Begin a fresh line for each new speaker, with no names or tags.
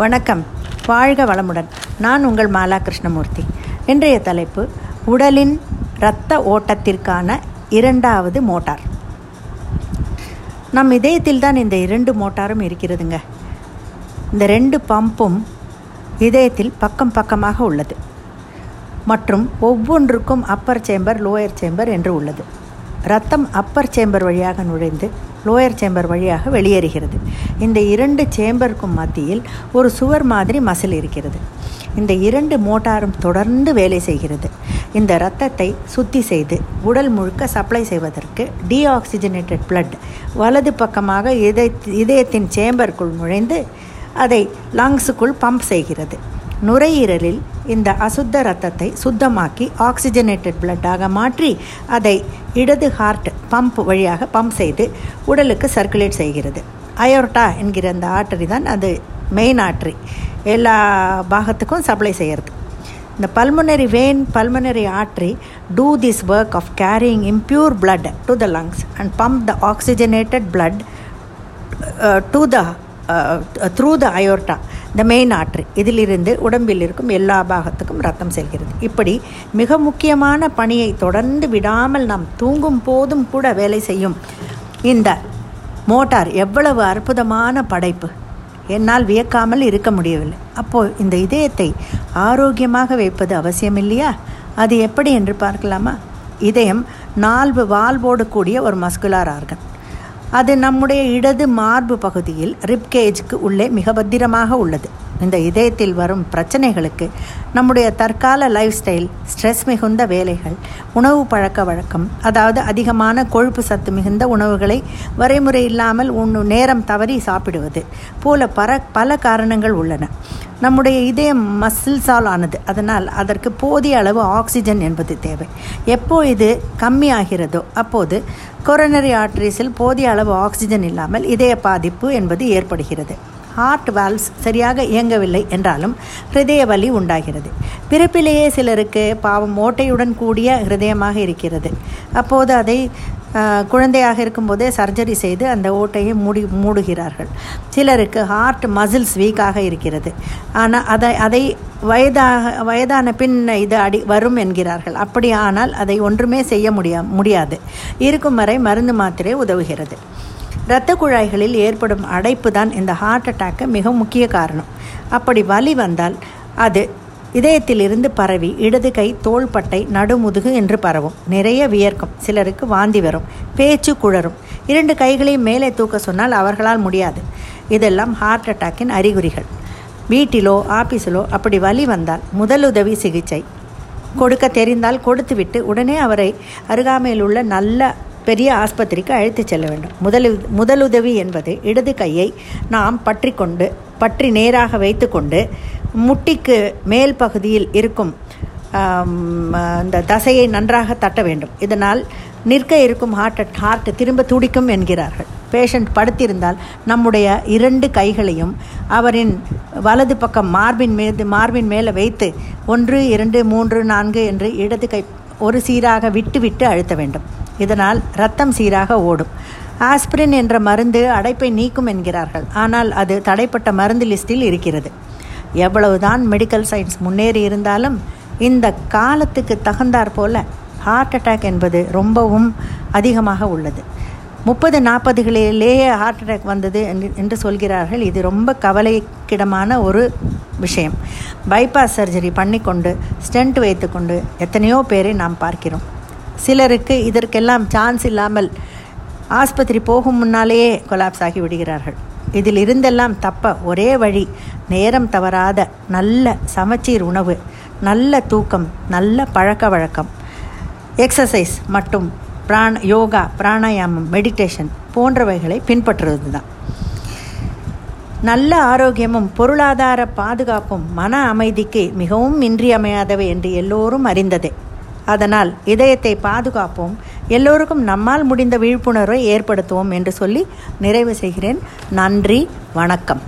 வணக்கம். வாழ்க வளமுடன். நான் உங்கள் மாலா கிருஷ்ணமூர்த்தி இன்றைய தலைப்பு உடலின் இரத்த ஓட்டத்திற்கான இரண்டாவது மோட்டார். நம் இதயத்தில் தான் இந்த இரண்டு மோட்டாரும் இருக்கிறதுங்க. இந்த ரெண்டு பம்பும் இதயத்தில் பக்கம் பக்கமாக உள்ளது. மற்றும் ஒவ்வொன்றுக்கும் அப்பர் சேம்பர் லோயர் சேம்பர் என்று உள்ளது. ரத்தம் அப்பர் சேம்பர் வழியாக நுழைந்து லோயர் சேம்பர் வழியாக வெளியேறுகிறது. இந்த இரண்டு சேம்பருக்கும் மத்தியில் ஒரு சுவர் மாதிரி மசில் இருக்கிறது. இந்த இரண்டு மோட்டாரும் தொடர்ந்து வேலை செய்கிறது. இந்த இரத்தத்தை சுத்தி செய்து உடல் முழுக்க சப்ளை செய்வதற்கு டீஆக்சிஜனேட்டட் பிளட் வலது பக்கமாக இதய இதயத்தின் சேம்பருக்குள் நுழைந்து அதை லங்ஸுக்குள் பம்ப் செய்கிறது. நுரையீரலில் இந்த அசுத்த ரத்தத்தை சுத்தமாக்கி ஆக்சிஜனேட்டட் பிளட்டாக மாற்றி அதை இடது ஹார்ட் பம்ப் வழியாக பம்ப் செய்து உடலுக்கு சர்க்குலேட் செய்கிறது. அயோர்டா என்கிற அந்த ஆர்டரி தான் அது மெயின் ஆர்டரி எல்லா பாகத்துக்கும் சப்ளை செய்கிறது. இந்த pulmonary vein pulmonary artery do this work of carrying impure blood to the lungs and pump the oxygenated blood to the through the aorta the main ஆற்று இதிலிருந்து உடம்பில் இருக்கும் எல்லா பாகத்துக்கும் ரத்தம் செல்கிறது. இப்படி மிக முக்கியமான பணியை தொடர்ந்து விடாமல் நாம் தூங்கும் போதும் கூட வேலை செய்யும் இந்த மோட்டார் எவ்வளவு அற்புதமான படைப்பு. என்னால் வியக்காமல் இருக்க முடியவில்லை. அப்போது இந்த இதயத்தை ஆரோக்கியமாக வைப்பது அவசியம் இல்லையா? அது எப்படி என்று பார்க்கலாமா? இதயம் நால்வு வால்வோடு கூடிய ஒரு மஸ்குலார் ஆர்கன். அது நம்முடைய இடது மார்பு பகுதியில் ரிப்கேஜ்க்கு உள்ளே மிக பத்திரமாக உள்ளது. இந்த இதயத்தில் வரும் பிரச்சனைகளுக்கு நம்முடைய தற்கால லைஃப் ஸ்டைல் ஸ்ட்ரெஸ் மிகுந்த வேலைகள் உணவு பழக்க வழக்கம் அதாவது அதிகமான கொழுப்பு சத்து மிகுந்த உணவுகளை வரைமுறை இல்லாமல் உண்ணு நேரம் தவறி சாப்பிடுவது போல பல பல காரணங்கள் உள்ளன. நம்முடைய இதயம் மசில்ஸால் ஆனது. அதனால் அதற்கு போதிய அளவு ஆக்சிஜன் என்பது தேவை. எப்போ இது கம்மியாகிறதோ அப்போது கொரோனரி ஆர்டரிஸில் போதிய அளவு ஆக்சிஜன் இல்லாமல் இதய பாதிப்பு என்பது ஏற்படுகிறது. ஹார்ட் வால்வ்ஸ் சரியாக இயங்கவில்லை என்றாலும் ஹிருதய வலி உண்டாகிறது. பிறப்பிலேயே சிலருக்கு பாவம் ஓட்டையுடன் கூடிய ஹிருதயமாக இருக்கிறது. அப்போது அதை குழந்தையாக இருக்கும்போதே சர்ஜரி செய்து அந்த ஓட்டையை மூடி மூடுகிறார்கள். சிலருக்கு ஹார்ட் மசில்ஸ் வீக்காக இருக்கிறது. ஆனால் அதை அதை வயதாக வயதான பின் இது அடி வரும் என்கிறார்கள். அப்படி ஆனால் அதை ஒன்றுமே செய்ய முடியா முடியாது. இருக்கும் வரை மருந்து மாத்திரை உதவுகிறது. இரத்த குழாய்களில் ஏற்படும் அடைப்பு தான் இந்த ஹார்ட் அட்டாக்கு மிக முக்கிய காரணம். அப்படி வலி வந்தால் அது இதயத்திலிருந்து பரவி இடது கை தோள்பட்டை நடுமுதுகு என்று பரவும். நிறைய வியர்க்கும். சிலருக்கு வாந்தி வரும். பேச்சு குழரும். இரண்டு கைகளையும் மேலே தூக்க சொன்னால் அவர்களால் முடியாது. இதெல்லாம் ஹார்ட் அட்டாக்கின் அறிகுறிகள். வீட்டிலோ ஆஃபீஸிலோ அப்படி வலி வந்தால் முதலுதவி சிகிச்சை. கொடுக்க தெரிந்தால் கொடுத்துவிட்டு உடனே அவரை அருகாமையில் உள்ள நல்ல பெரிய ஆஸ்பத்திரிக்கு அழைத்து செல்ல வேண்டும். முதலு முதலுதவி என்பது இடது கையை நாம் பற்றி கொண்டு பற்றி நேராக வைத்துக்கொண்டு முட்டிக்கு மேல் பகுதியில் இருக்கும் இந்த தசையை நன்றாக தட்ட வேண்டும். இதனால் நிற்க இருக்கும் ஹார்ட் ஹார்ட் திரும்ப துடிக்கும் என்கிறார்கள். பேஷண்ட் படுத்திருந்தால் நம்முடைய இரண்டு கைகளையும் அவரின் வலது பக்கம் மார்பின் மீது மார்பின் மேலே வைத்து ஒன்று இரண்டு மூன்று நான்கு என்று இடது கை ஒரு சீராக விட்டு விட்டு அழுத்த வேண்டும். இதனால் ரத்தம் சீராக ஓடும். ஆஸ்பிரின் என்ற மருந்து அடைப்பை நீக்கும் என்கிறார்கள். ஆனால் அது தடைப்பட்ட மருந்து லிஸ்டில் இருக்கிறது. எவ்வளவுதான் மெடிக்கல் சயின்ஸ் முன்னேறி இருந்தாலும் இந்த காலத்துக்கு தகுந்தாற் போல ஹார்ட் அட்டாக் என்பது ரொம்பவும் அதிகமாக உள்ளது. முப்பது நாற்பதுகளிலேயே ஹார்ட் அட்டாக் வந்தது என்று சொல்கிறார்கள். இது ரொம்ப கவலைக்கிடமான ஒரு விஷயம். பைபாஸ் சர்ஜரி பண்ணிக்கொண்டு ஸ்டென்ட் வைத்துக்கொண்டு எத்தனையோ பேரை நாம் பார்க்கிறோம். சிலருக்கு இதற்கெல்லாம் சான்ஸ் இல்லாமல் ஆஸ்பத்திரி போகும் முன்னாலேயே கொலாப்ஸ் ஆகி விடுகிறார்கள். இதில் இருந்தெல்லாம் தப்ப ஒரே வழி நேரம் தவறாத நல்ல சமச்சீர் உணவு நல்ல தூக்கம் நல்ல பழக்க வழக்கம் எக்ஸசைஸ் மற்றும் பிராண யோகா பிராணாயாமம் மெடிடேஷன் போன்றவைகளை பின்பற்றுவது தான் நல்ல ஆரோக்கியமும் பொருளாதார பாதுகாப்பும் மன அமைதிக்கு மிகவும் இன்றியமையாதவை என்று எல்லோரும் அறிந்ததே. அதனால் இதயத்தை பாதுகாப்போம். எல்லோருக்கும் நம்மால் முடிந்த விழிப்புணர்வை ஏற்படுத்துவோம் என்று சொல்லி நிறைவு செய்கிறேன். நன்றி வணக்கம்.